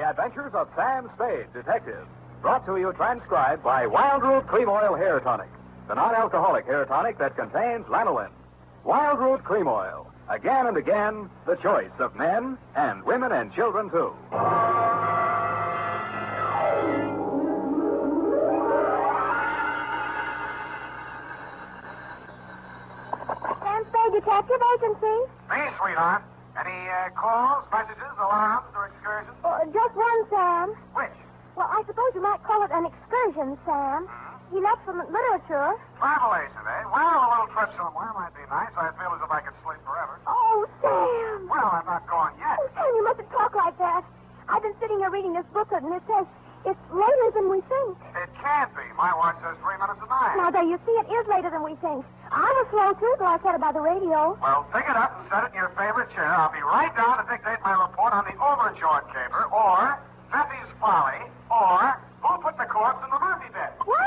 The Adventures of Sam Spade, Detective. Brought to you transcribed by Wildroot Cream Oil Hair Tonic, the non alcoholic hair tonic that contains lanolin. Wildroot Cream Oil. Again and again, the choice of men and women and children, too. Sam Spade Detective Agency. Me, sweetheart. Any uh, calls, messages, alarms, or excursions? Just one, Sam. Which? Well, I suppose you might call it an excursion, Sam. He left some literature. Travel agent, eh? Well, a little trip somewhere might be nice. I feel as if I could sleep forever. Oh, Sam. Well, I'm not going yet. Oh, Sam, you mustn't talk like that. I've been sitting here reading this booklet, and it says it's later than we think. It can't be. My watch says three minutes to nine. Now, there you see, it is later than we think. I was slow, too, till I said it by the radio. Well, pick it up and set it in your favorite chair. I'll be right down to dictate my report on the overjoyed caper, or Effie's folly, or who put the corpse in the Murphy bed. What?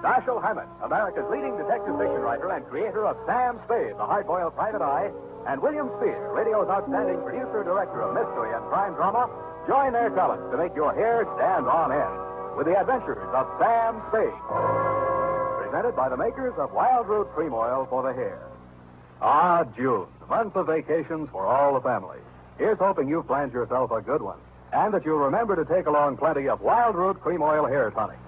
Dashiell Hammett, America's leading detective fiction writer and creator of Sam Spade, the hard-boiled private eye, and William Spier, radio's outstanding producer-director of mystery and crime drama, join their talents to make your hair stand on end with the adventures of Sam Spade. Presented by the makers of Wildroot Cream Oil for the hair. Ah, June, the month of vacations for all the family. Here's hoping you've planned yourself a good one, and that you'll remember to take along plenty of Wildroot Cream Oil Hair Tonic.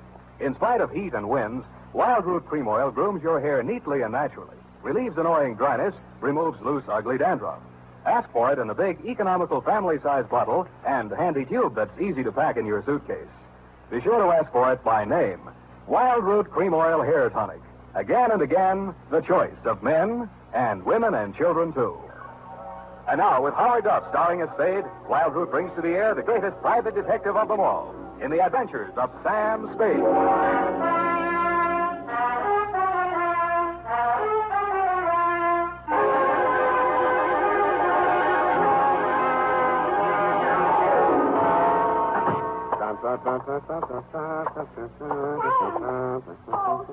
In spite of heat and winds, Wildroot Cream Oil grooms your hair neatly and naturally, relieves annoying dryness, removes loose, ugly dandruff. Ask for it in a big, economical family size bottle and handy tube that's easy to pack in your suitcase. Be sure to ask for it by name Wildroot Cream Oil Hair Tonic. Again and again, the choice of men and women and children, too. And now, with Howard Duff starring as Spade, Wildroot brings to the air the greatest private detective of them all in the adventures of Sam Spade. Oh,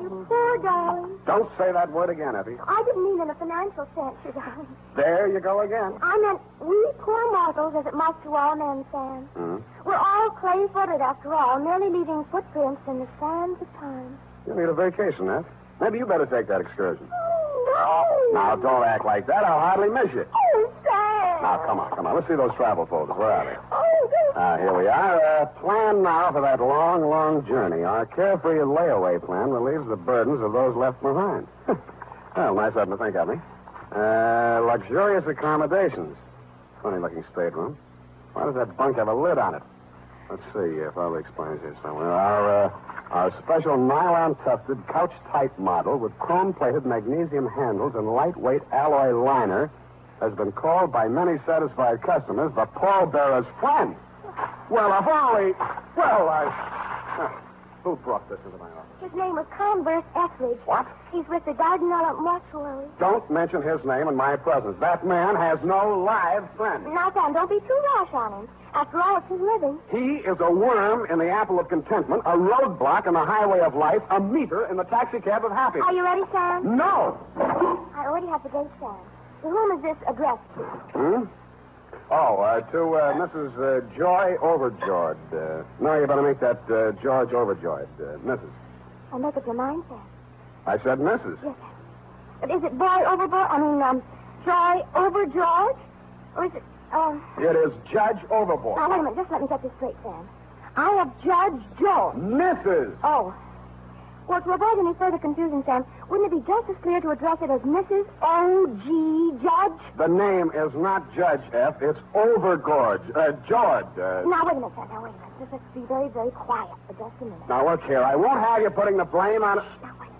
you poor darling. Don't say that word again, Effie. I didn't mean in a financial sense, you darling. There you go again. I meant we poor mortals, as it must to all men, Sam. Hmm? We're all clay-footed, after all, merely leaving footprints in the sands of time. You need a vacation, Eff. Maybe you better take that excursion. Oh, no. Now, don't act like that. I'll hardly miss you. Oh, Sam. Now, come on, come on. Let's see those travel folders. Where are they? Ah, here we are. Uh, plan now for that long, long journey. Our carefree layaway plan relieves the burdens of those left behind. well, nice of them to think of me. Uh, luxurious accommodations. Funny looking stateroom. Why does that bunk have a lid on it? Let's see if I'll explain here somewhere. Our, uh, our special nylon tufted couch type model with chrome plated magnesium handles and lightweight alloy liner has been called by many satisfied customers the pallbearer's friend. Well, if only. Well, I. Who brought this into my office? His name was Converse Etheridge. What? He's with the Dardanella Mortuary. Don't mention his name in my presence. That man has no live friend. Now, Sam, don't be too rash on him. After all, it's his living. He is a worm in the apple of contentment, a roadblock in the highway of life, a meter in the taxicab of happiness. Are you ready, Sam? No! I already have the date, Sam. To whom is this addressed to? Hmm? Oh, uh, to uh, Mrs. Uh, Joy Overjoyed. Uh, no, you better make that uh, George Overjoyed. Uh, Mrs. I'll make up your mind, Sam. I said Mrs. Yes. But is it boy overboard? I mean, um, Joy over George? Or is it, um... It is Judge Overboard. Now, wait a minute. Just let me get this straight, Sam. I have Judge Jones. Mrs. Oh. Well, to avoid any further confusion, Sam, wouldn't it be just as clear to address it as Mrs. O.G. Judge? The name is not Judge F. It's Overgorge. Uh, George. Uh, Now, wait a minute, Sam. Now, wait a minute. Just let's be very, very quiet for just a minute. now, look here. I won't have you putting the blame on. Now, wait.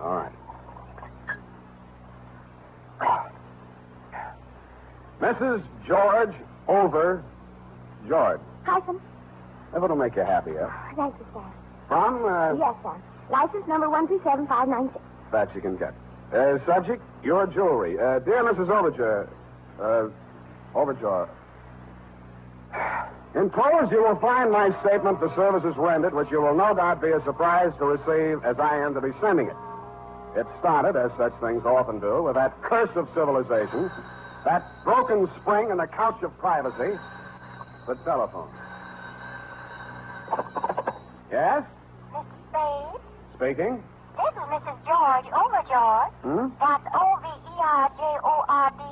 All right. Mrs. George Over George. Hyphen. If it'll make you happier? F. Thank you, Sam. From, uh, Yes, sir. License number 137596. that you can get. Uh, subject, your jewelry. Uh, dear Mrs. Overture, uh, Overture. Enclosed, you will find my statement for services rendered, which you will no doubt be as surprised to receive as I am to be sending it. It started, as such things often do, with that curse of civilization, that broken spring and the couch of privacy, the telephone. Yes? Mr. Spade, Speaking? this is Mrs. George Overgeorge. Hmm? That's O-V-E-R-J-O-R-D.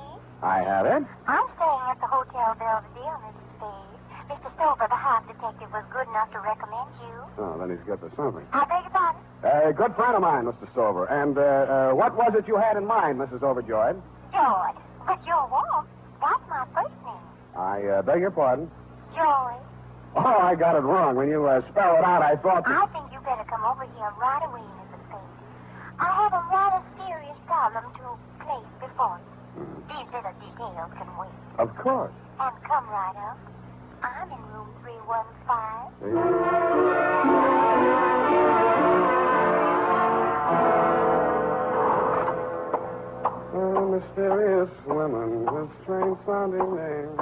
I have it. I'm staying at the Hotel Belvedere, Mrs. Spade. Mr. Stover, the house detective, was good enough to recommend you. Oh, then he's good for something. I beg your pardon? A good friend of mine, Mr. Stover. And uh, uh, what was it you had in mind, Mrs. Overjoyed? George. But you're wrong. That's my first name. I uh, beg your pardon. Joy. Oh, I got it wrong. When you uh, spell it out, I thought. I think you better come over here right away, Mrs. Spade. I have a rather serious problem to place before you. These little details can wait. Of course. And come right up. I'm in room 315. Oh, mysterious women with strange sounding names.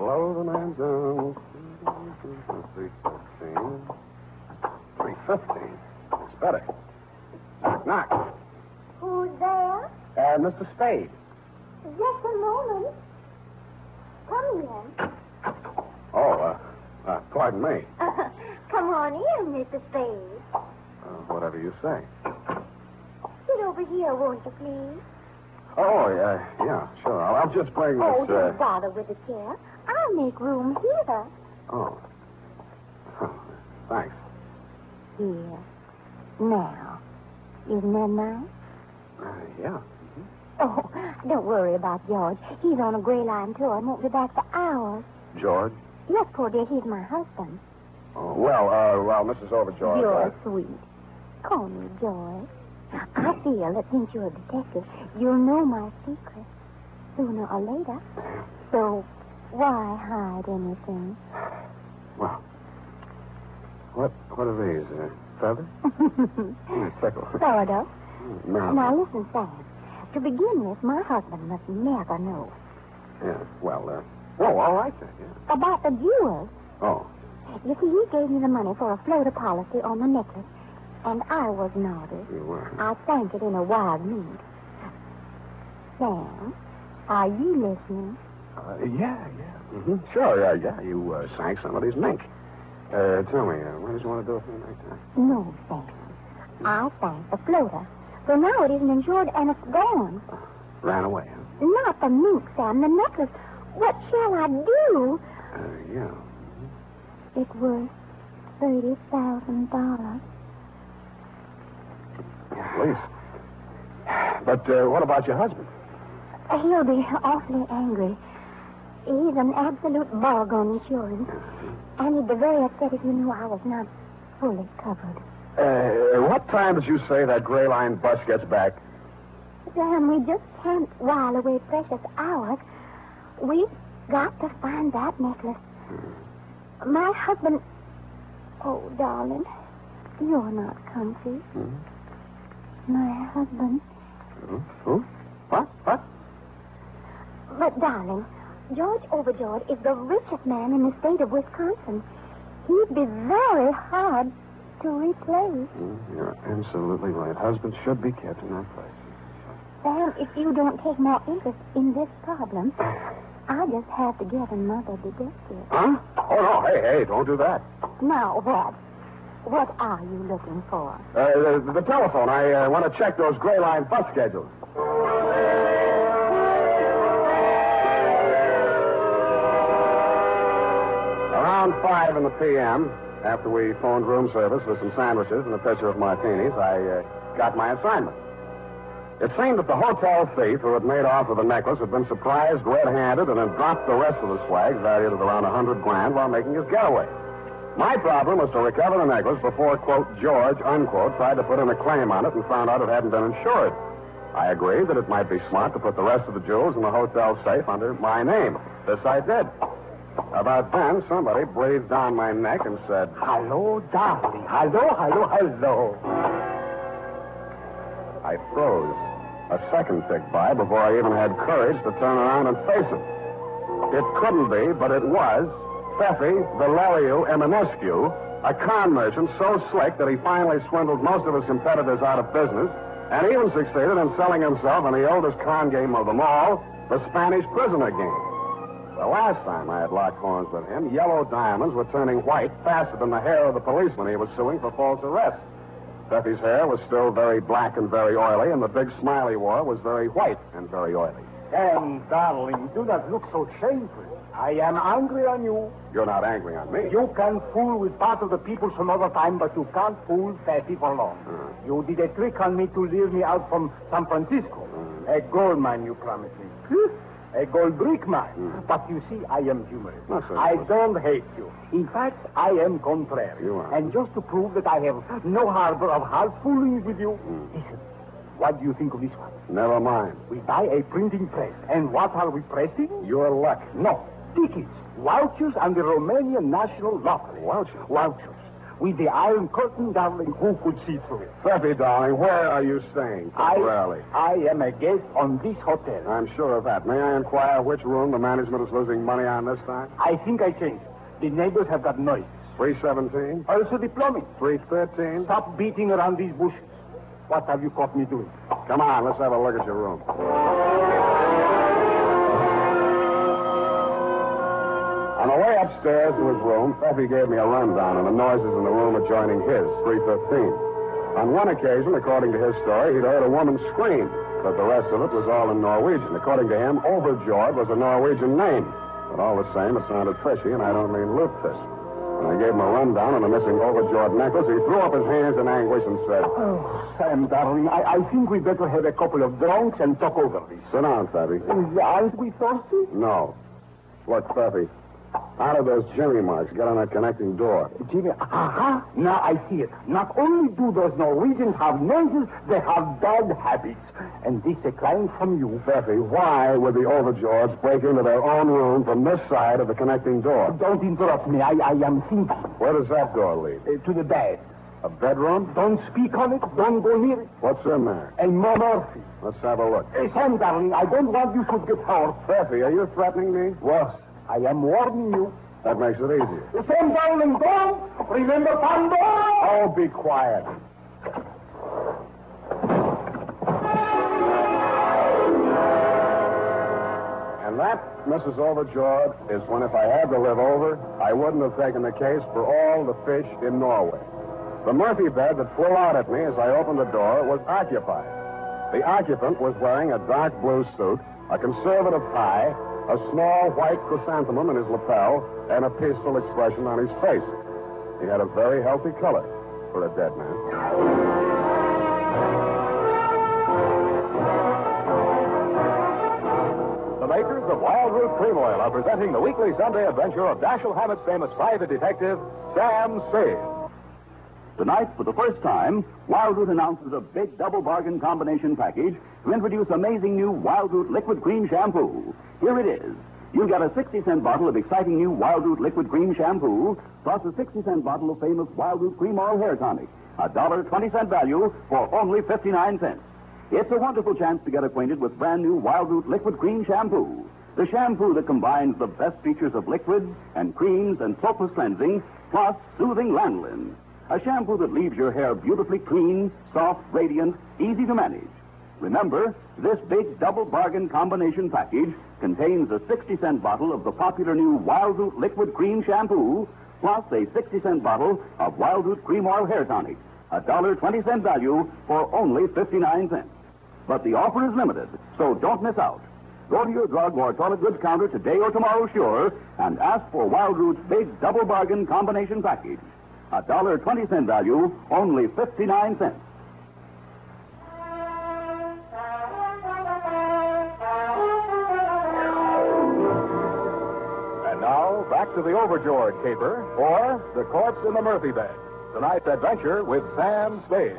Blow the man down. 315. 315. It's better. Knock, knock. Who's there? Uh, Mr. Spade. Just a moment. Come in. Oh, uh, uh, pardon me. come on in, Mr. Spade. Uh, whatever you say. Sit over here, won't you, please? Oh, yeah, yeah, sure. I'll, I'll just bring Oh, this. Uh... don't bother with the chair. I'll make room here. Oh. oh Thanks. Here. Now. Isn't that nice? Uh, yeah. Oh, don't worry about George. He's on a gray line tour and won't be back for hours. George? Yes, poor dear, he's my husband. Oh, well, uh, well, Mrs. Overjoyed. You're uh, sweet. Call me George. I feel that since you're a detective, you'll know my secret sooner or later. So why hide anything? Well, what what are these? Uh, feathers? Mm, tickle. sort of. No. Now listen, Sam. To begin with, my husband must never know Yeah. Well, uh, oh, all right then. Yeah. about the jewels. Oh. You see, he gave me the money for a floater policy on the necklace, and I was naughty. You were. I sank it in a wild mood. Sam, are you listening? Uh, yeah, yeah. Mm-hmm. Sure, yeah, yeah. You uh, sank somebody's mink. Uh, tell me, uh, when did you want to do it for the next time? No, Sam. I sank the floater. So now it isn't insured and it's gone. Ran away, huh? Not the mink, Sam, the necklace. What shall I do? Uh, yeah. It was thirty thousand dollars. At least. But uh, what about your husband? He'll be awfully angry. He's an absolute bog on insurance. And he'd be very upset if he knew I was not fully covered. Uh, what time did you say that gray line bus gets back? Sam, we just can't while away precious hours. We've got to find that necklace. My husband. Oh, darling, you're not comfy. Hmm? My husband. Who? Who? What? What? But, darling, George Overjoyed is the richest man in the state of Wisconsin. He'd be very hard to replace. Mm, You're absolutely right. Husbands should be kept in their place. Sam, if you don't take more interest in this problem, I just have to get another detective. Huh? Oh, no. Hey, hey, don't do that. Now, what? What are you looking for? Uh, the, the telephone. I uh, want to check those gray line bus schedules. 5 in the p.m., after we phoned room service with some sandwiches and a pitcher of martinis, I uh, got my assignment. It seemed that the hotel thief who had made off with the necklace had been surprised red-handed and had dropped the rest of the swag, valued at around a hundred grand, while making his getaway. My problem was to recover the necklace before, quote, George, unquote, tried to put in a claim on it and found out it hadn't been insured. I agreed that it might be smart to put the rest of the jewels in the hotel safe under my name. This I did. About then, somebody breathed down my neck and said, Hello, darling. Hello, hello, hello. I froze. A second ticked by before I even had courage to turn around and face him. It couldn't be, but it was Pfeffy Valeriu Eminescu, A con merchant so slick that he finally swindled most of his competitors out of business and even succeeded in selling himself in the oldest con game of them all, the Spanish prisoner game. The last time I had locked horns with him, yellow diamonds were turning white faster than the hair of the policeman he was suing for false arrest. Peppy's hair was still very black and very oily, and the big smile he wore was very white and very oily. Sam, darling, do not look so shameful. I am angry on you. You're not angry on me. You can fool with part of the people some other time, but you can't fool Fatty for long. Hmm. You did a trick on me to lure me out from San Francisco. Hmm. A gold mine, you promised me. A gold brick mine. But you see, I am humorous. Not so I don't hate you. In fact, I am contrary. You are. And just to prove that I have no harbor of hard fooling with you, Hmm. listen. What do you think of this one? Never mind. We buy a printing press. And what are we pressing? Your luck. No, tickets, vouchers, and the Romanian National Lottery. Vouchers? Vouchers. With the Iron Curtain, darling, who could see through it? Peppy, darling, where are you staying temporarily? I, I am a guest on this hotel. I'm sure of that. May I inquire which room the management is losing money on this time? I think I changed. The neighbors have got noise. 317? Also the plumbing. 313? Stop beating around these bushes. What have you caught me doing? Come on, let's have a look at your room. On the way upstairs to his room, Peppy gave me a rundown on the noises in the room adjoining his, 315. On one occasion, according to his story, he'd heard a woman scream, but the rest of it was all in Norwegian. According to him, Overjoyed was a Norwegian name. But all the same, it sounded fishy, and I don't mean lutefisk. When I gave him a rundown on the missing Overjoyed necklace, he threw up his hands in anguish and said, Oh, Sam, darling, I, I think we'd better have a couple of drinks and talk over this. Sit down, Peppy. Oh, Aren't we thirsty? No. Look, Peppy, how of those Jimmy marks get on that connecting door? Jimmy, aha, now I see it. Not only do those Norwegians have noses, they have bad habits. And this a client from you. Peppy, why would the Overjoyeds break into their own room from this side of the connecting door? Don't interrupt me. I, I am thinking. Where does that door lead? Uh, to the bed. A bedroom? Don't speak on it. Don't go near it. What's in there? And more Murphy. Let's have a look. Uh, Sam, darling, I don't want you to get hurt. Peppy, are you threatening me? Worse, I am warning you. That makes it easier. Uh, Sam, darling, don't. Remember Pandora? Oh, be quiet. And that, Mrs. Overjoyed, is when if I had to live over, I wouldn't have taken the case for all the fish in Norway. The Murphy bed that flew out at me as I opened the door was occupied. The occupant was wearing a dark blue suit, a conservative tie, a small white chrysanthemum in his lapel, and a peaceful expression on his face. He had a very healthy color for a dead man. The makers of Wildroot Cream Oil are presenting the weekly Sunday adventure of Dashiell Hammett's famous private detective, Sam Spade. Tonight, for the first time, Wildroot announces a big double bargain combination package to introduce amazing new Wildroot liquid cream shampoo. Here it is. You'll get a 60 cent bottle of exciting new Wildroot liquid cream shampoo, plus a 60 cent bottle of famous Wildroot cream oil hair tonic. A dollar 20 cent value for only 59 cents. It's a wonderful chance to get acquainted with brand new Wildroot liquid cream shampoo. The shampoo that combines the best features of liquids and creams and soapless cleansing, plus soothing lanolin. A shampoo that leaves your hair beautifully clean, soft, radiant, easy to manage. Remember, this big double bargain combination package contains a 60 cent bottle of the popular new Wildroot liquid cream shampoo, plus a 60 cent bottle of Wildroot cream oil hair tonic. A dollar 20 cent value for only 59 cents. But the offer is limited, so don't miss out. Go to your drug or toilet goods counter today or tomorrow, sure, and ask for Wildroot's big double bargain combination package. A dollar 20 cent value, only 59 cents. And now, back to the Overjoyed caper, or The Corpse in the Murphy Bed. Tonight's adventure with Sam Spade.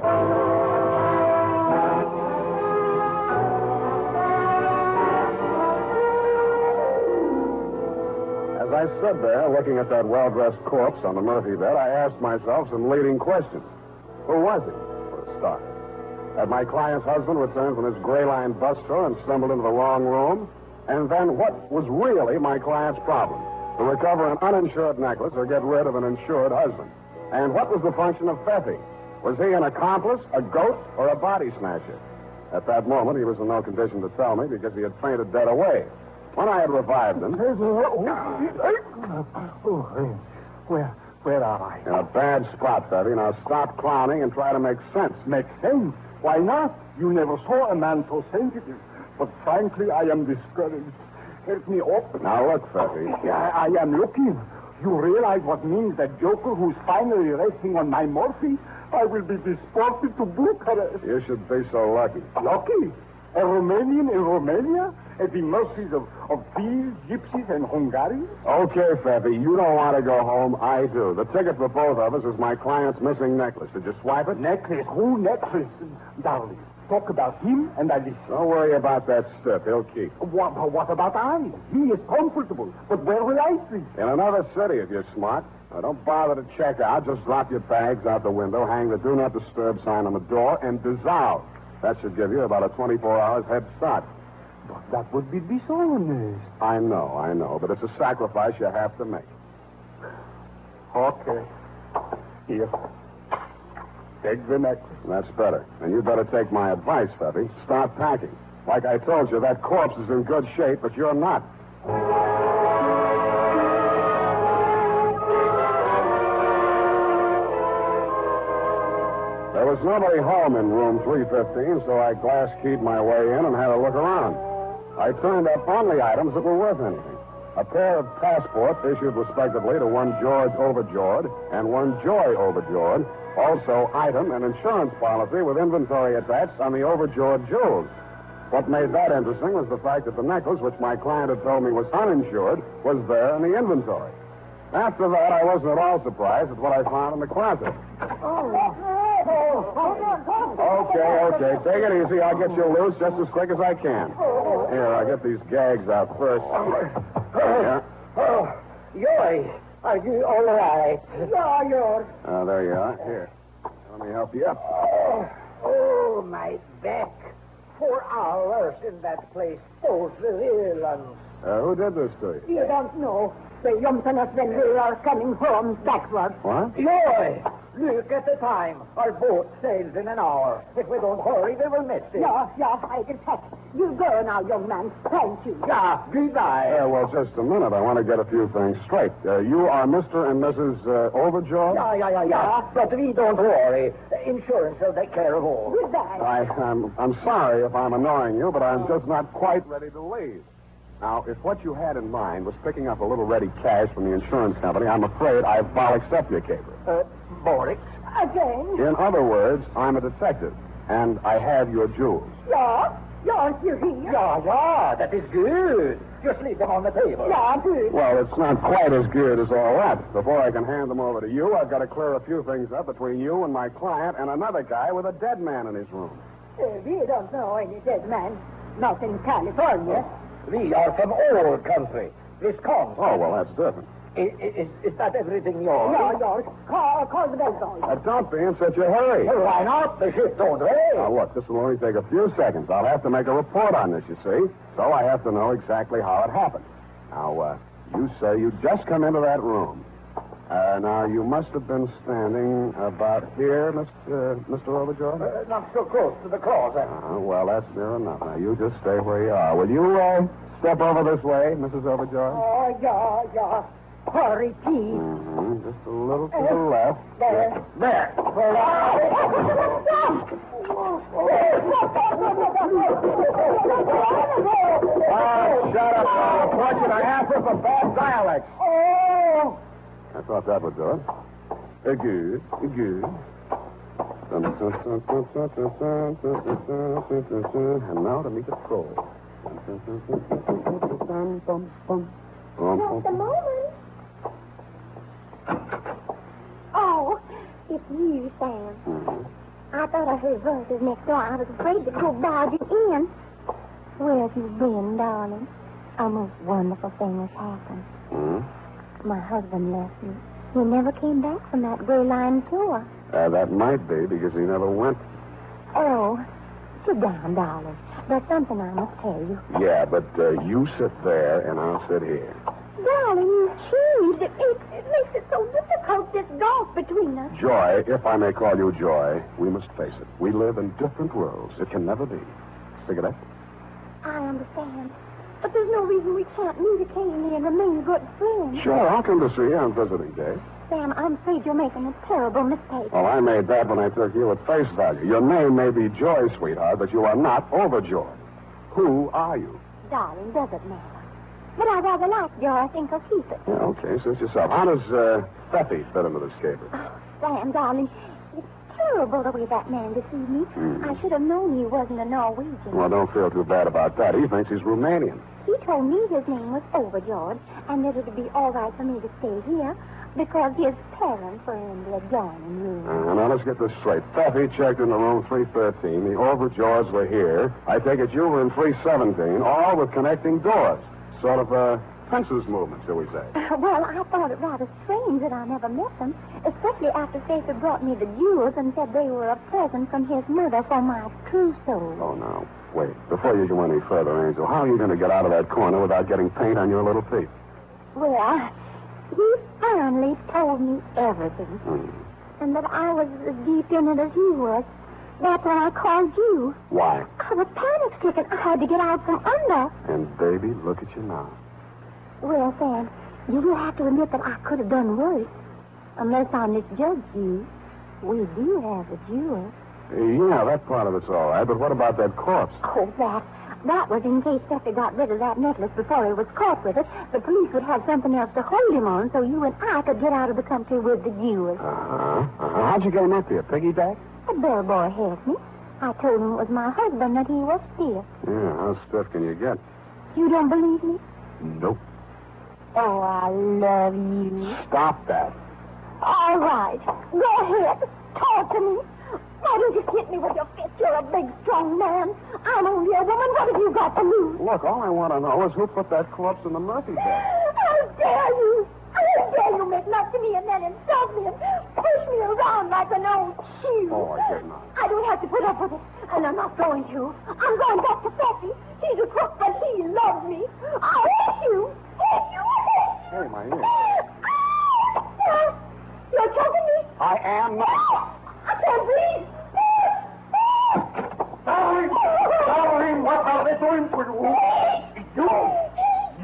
I stood there looking at that well dressed corpse on the Murphy bed, I asked myself some leading questions. Who was he, for a start? Had my client's husband returned from his gray line bus store and stumbled into the wrong room? And then what was really my client's problem? To recover an uninsured necklace or get rid of an insured husband? And what was the function of Feffy? Was he an accomplice, a ghost, or a body snatcher? At that moment, he was in no condition to tell me because he had fainted dead away. When I had revived him, oh, oh, oh, oh, where, where are I? in a bad spot, Feffy. Now stop clowning and try to make sense. Make sense. Why not? You never saw a man so sensitive. But frankly, I am discouraged. Help me up. Now look, Feffy. I, I am looking. You realize what means that joker who's finally resting on my morphine? I will be deported to Bucharest. You should be so lucky. Lucky? A Romanian in Romania? At the mercies of, of thieves, gypsies, and Hungarians? Okay, Fabi, you don't want to go home. I do. The ticket for both of us is my client's missing necklace. Did you swipe it? Necklace? Who necklace? Darling, talk about him and I listen. Don't worry about that stiff. He'll keep. What, what about I? He is comfortable, but where will I sleep? In another city, if you're smart. Now, don't bother to check out. Just drop your bags out the window, hang the do not disturb sign on the door, and dissolve. That should give you about a 24 hours head start. But that would be dishonest. I know, I know, but it's a sacrifice you have to make. Okay. Here. Take the necklace. That's better. And you better take my advice, Feffy. Start packing. Like I told you, that corpse is in good shape, but you're not. Was nobody home in room 315, so I glass keyed my way in and had a look around. I turned up only items that were worth anything. A pair of passports issued respectively to one George Overjoyed and one Joy Overjoyed. Also, item and insurance policy with inventory attached on the Overjoyed jewels. What made that interesting was the fact that the necklace, which my client had told me was uninsured, was there in the inventory. After that, I wasn't at all surprised at what I found in the closet. Oh, Okay, okay. Take it easy. I'll get you loose just as quick as I can. Here, I'll get these gags out first. Yeah. Oh, Yoy, are you all right? Yeah, yours. Uh, there you are. Here. Let me help you up. Oh, oh, my back. Four hours in that place. Those villains. Uh, who did this to you? You don't know. They jumped on us when we are coming home backward. What? Yoy, look at the time. Our boat sails in an hour. If we don't hurry, we will miss it. Yeah, yeah, I can catch. You go now, young man. Thank you. Yeah, goodbye. Yeah, well, just a minute. I want to get a few things straight. Uh, you are Mr. and Mrs. Uh, Overjoy? Yeah, yeah, yeah, yeah. But we don't worry. Insurance will take care of all. Goodbye. I, I'm, I'm sorry if I'm annoying you, but I'm just not quite ready to leave. Now, if what you had in mind was picking up a little ready cash from the insurance company, I'm afraid I've, I'll accept your caper. Uh, Boris? Again? In other words, I'm a detective, and I have your jewels. Yeah? Yeah, you here? Yeah, yeah, that is good. Just leave them on the table. Yeah, good. Well, it's not quite as good as all that. Before I can hand them over to you, I've got to clear a few things up between you and my client and another guy with a dead man in his room. Uh, we don't know any dead man. Not in California. We are from old country. Wisconsin. Oh, well, that's different. Is, is, is that everything yours? Yeah, yours. Call, call the bell boy. Uh, don't be in such a hurry. Well, why not? The ship don't rain. Now, look, this will only take a few seconds. I'll have to make a report on this, you see. So I have to know exactly how it happened. Now, uh, you say you just come into that room. Uh, now, you must have been standing about here, Mr. Uh, Mr. Overjoy? Uh, not so close to the closet. Uh, well, that's near enough. Now, you just stay where you are. Will you uh, step over this way, Mrs. Overjoy? Oh, yeah, yeah. Hurry, please. Mm-hmm. Just a little to the left. There. There. Oh, shut up. I'll report you to Africa for bad dialect. Oh! I thought that would do it. Good, good. And now to meet the troll. Just a moment. Oh, it's you, Sam. Mhm. I thought I heard voices next door. I was afraid to go barging in. Where have you been, darling? A most wonderful thing has happened. Mhm. My husband left me. He never came back from that gray line tour. Uh, that might be because he never went. Oh, sit down, darling. There's something I must tell you. Yeah, but uh, you sit there and I'll sit here. Darling, you changed. It, it, it makes it so difficult, this gulf between us. Joy, if I may call you Joy, we must face it. We live in different worlds. It can never be. Cigarette? I understand. But there's no reason we can't meet occasionally and remain good friends. Sure, I'll come to see you on visiting day. Sam, I'm afraid you're making a terrible mistake. Well, I made that when I took you at face value. Your name may be Joy, sweetheart, but you are not overjoyed. Who are you? Darling, doesn't matter. But I rather like Joy. I think I'll keep it. Yeah, okay, suit yourself. How does uh, Feffy fit into this caper? Oh, Sam, darling, it's terrible the way that man deceived me. Hmm. I should have known he wasn't a Norwegian. Well, don't feel too bad about that. He thinks he's Romanian. He told me his name was Overjoyed and that it would be all right for me to stay here because his parents were in the adjoining room. Uh, now, let's get this straight. Feffy checked into room 313. The Overjoys were here. I take it you were in 317, all with connecting doors. Sort of a fences movement, shall we say. Well, I thought it rather strange that I never met them, especially after Faith brought me the jewels and said they were a present from his mother for my trousseau. Oh, now, wait. Before you go any further, Angel, how are you going to get out of that corner without getting paint on your little feet? Well, he finally told me everything, Hmm. and that I was as deep in it as he was. That's why I called you. Why? I was panic stricken. I had to get out from under. And, baby, look at you now. Well, Sam, you will have to admit that I could have done worse. Unless I misjudged you. We do have a jewel. Yeah, that part of it's all right, but what about that corpse? Oh, that. That was in case Steffi got rid of that necklace before he was caught with it. The police would have something else to hold him on so you and I could get out of the country with the jewels. Uh-huh. uh-huh. How'd you get him up here? Piggyback? The bellboy helped me. I told him it was my husband that he was stiff. Yeah, how stiff can you get? You don't believe me? Nope. Oh, I love you. Stop that. All right. Go ahead. Talk to me. Why don't you hit me with your fist? You're a big, strong man. I'm only a woman. What have you got to lose? Look, all I want to know is who put that corpse in the Murphy bed. How dare you? How dare you make love to me and then insult me and push me around like an old shoe? Oh, I did not. I don't have to put up with it. And I'm not going to. I'm going back to Fessy. He's a crook, but he loves me. I hate you. Hate you. Hate you. Hey, my ear. Ah! You're choking me. I am not. I can't breathe. Darling, darling, what are they doing to you? You,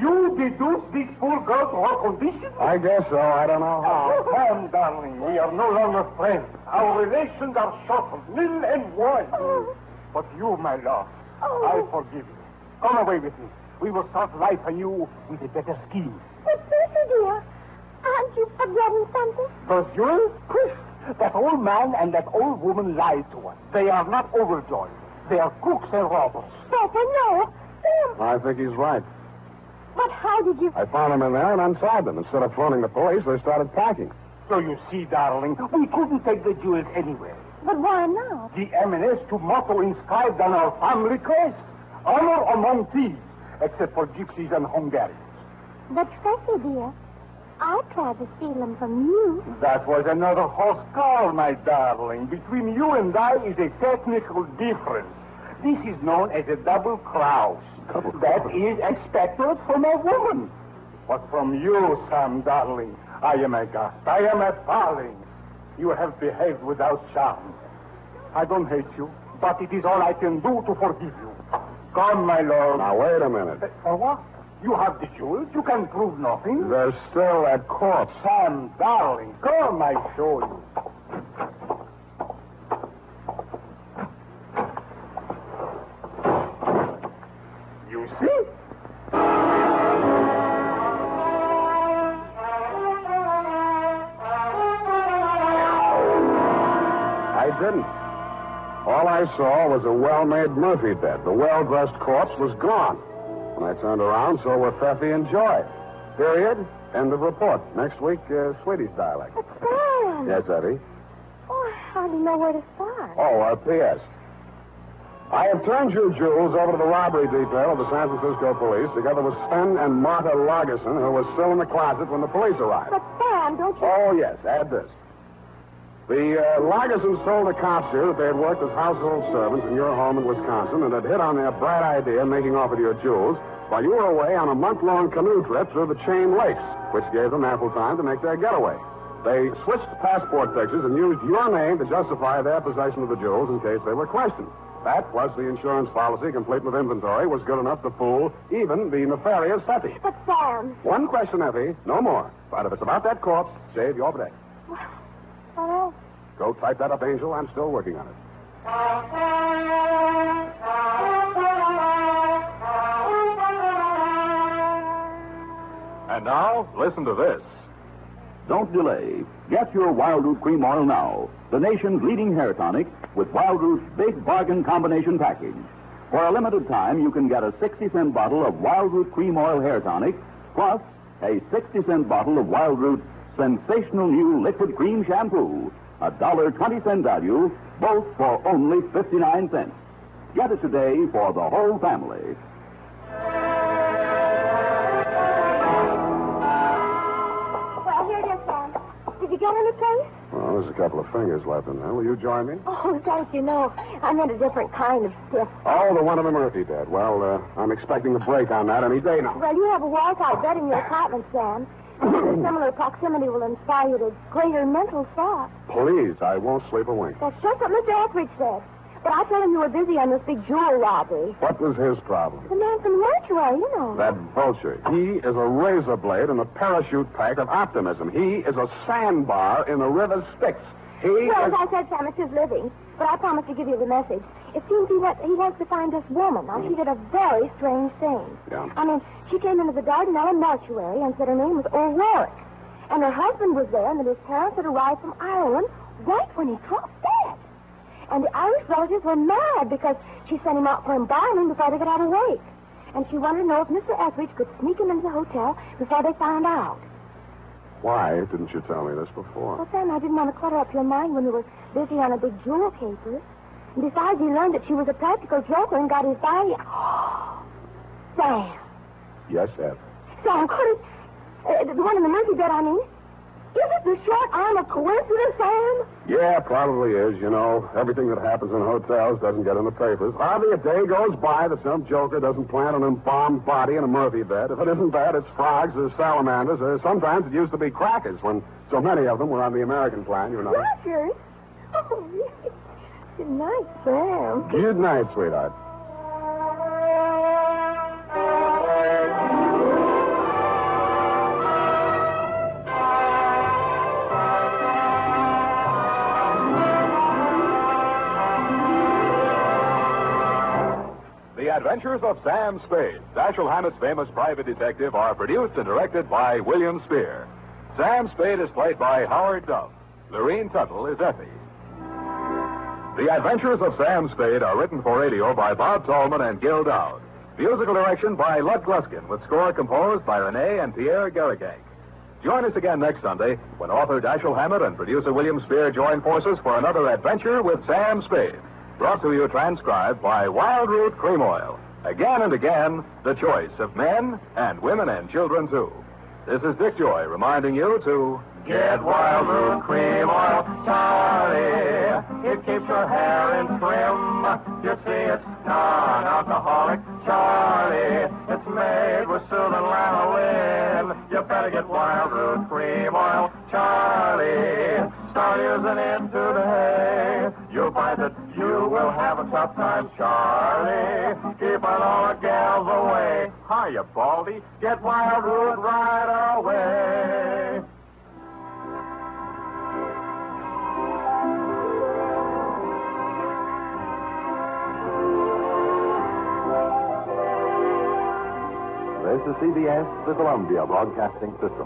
you deduce this poor girl to her condition? I guess so. I don't know how. Oh, come, darling, we are no longer friends. Our relations are shortened, nil and one. Oh. But you, my love, oh. I forgive you. Come away with me. We will start life anew with a better scheme. But, Percy, dear, aren't you forgetting something? The jewel? Chris, that old man and that old woman lied to us. They are not overjoyed. They are crooks and robbers. Percy, no. Sam, I think he's right. but how did you... I found them in there and untied them. Instead of phoning the police, they started packing. So you see, darling, we couldn't take the jewels anywhere. But why not? The M&S to motto inscribed on our family crest. Honor among thieves, except for gypsies and Hungarians. But, Percy, dear, I tried to steal them from you. That was another horse call, my darling. Between you and I is a technical difference. This is known as a double cross. Double That cross? is expected from a woman. But from you, Sam, darling, I am a gust. I am a darling. You have behaved without charm. I don't hate you, but it is all I can do to forgive you. Come, my lord. Now, wait a minute. Uh, For what? You have the jewels. You can prove nothing. There's still at court. Sam, darling, come, I show you. You see? I didn't. All I saw was a well-made Murphy bed. The well-dressed corpse was gone. When I turned around, so were Feffy and Joy. Period. End of report. Next week, uh, Swedish dialect. But, Sam... Yes, Eddie. Oh, I hardly know where to start. Oh, uh, P.S. I have turned you jewels over to the robbery detail of the San Francisco police, together with Sven and Martha Lagerson, who was still in the closet when the police arrived. But, Sam, don't you... Oh, yes, add this. The uh, Lagersons told the cops here that they had worked as household servants in your home in Wisconsin and had hit on their bright idea of making off with your jewels while you were away on a month long canoe trip through the Chain Lakes, which gave them ample time to make their getaway. They switched passport pictures and used your name to justify their possession of the jewels in case they were questioned. That, plus the insurance policy, complete with inventory, was good enough to fool even the nefarious Effie. But, Sam. One question, Effie, no more. But if it's about that corpse, save your day. What? Go type that up, Angel. I'm still working on it. And now, listen to this. Don't delay. Get your Wildroot Cream Oil now, the nation's leading hair tonic with Wildroot's big bargain combination package. For a limited time, you can get a 60 cent bottle of Wildroot Cream Oil hair tonic, plus a 60 cent bottle of Wildroot's sensational new liquid cream shampoo. A dollar 20 cent value, both for only 59 cents. Get it today for the whole family. Well, here it is, Sam. Did you get any place? Well, there's a couple of fingers left in there. Will you join me? Oh, thank you. No, I meant a different kind of stiff. Oh, the one in the Murphy bed. Well, uh, I'm expecting a break on that any day now. Well, you have a wall-type bed in your apartment, Sam. Similar proximity will inspire you to greater mental thought. Please, I won't sleep a wink. That's just what Mr. Etheridge said. But I told him you were busy on this big jewel robbery. What was his problem? The man from Mortuary, you know. That vulture. He is a razor blade in the parachute pack of optimism. He is a sandbar in the river Styx. He Well, is... as I said, Sam, it's his living. But I promised to give you the message. It seems he, ha- he has to find this woman. Now, she did a very strange thing. Yeah. I mean, she came into the Dardanella mortuary and said her name was O'Rourke. And her husband was there and that his parents had arrived from Ireland right when he dropped dead. And the Irish relatives were mad because she sent him out for embalming before they got out of wake. And she wanted to know if Mr. Etheridge could sneak him into the hotel before they found out. Why didn't you tell me this before? Well, Sam, I didn't want to clutter up your mind when you were busy on a big jewel caper. And besides, he learned that she was a practical joker and got his body. Sam. Yes, Ed. Sam, could it... Uh, the one in the Murphy bed, I mean. Is it the short arm of coincidence, Sam? Yeah, probably is. You know, everything that happens in hotels doesn't get in the papers. Hardly a day goes by that some joker doesn't plant an embalmed body in a Murphy bed. If it isn't that, it's frogs or salamanders, or sometimes it used to be crackers when so many of them were on the American plan, you know. Roger. Oh, good night, Sam. Good night, sweetheart. Adventures of Sam Spade, Dashiell Hammett's famous private detective, are produced and directed by William Spier. Sam Spade is played by Howard Duff. Lurene Tuttle is Effie. The Adventures of Sam Spade are written for radio by Bob Tallman and Gil Doud. Musical direction by Lud Gluskin, with score composed by Rene and Pierre Garriguenc. Join us again next Sunday when author Dashiell Hammett and producer William Spier join forces for another adventure with Sam Spade. Brought to you transcribed by Wildroot Cream Oil. Again and again, the choice of men and women and children, too. This is Dick Joy reminding you to Get Wildroot Cream Oil, Charlie. It keeps your hair in trim. You see, it's non-alcoholic, Charlie. It's made with soothing lanolin. You better get Wildroot Cream Oil, Charlie. Start using it today. You'll find that you will have a tough time, Charlie. Keeping all the gals away. Hiya, Baldy. Get Wildroot right away. This is CBS, the Columbia Broadcasting System.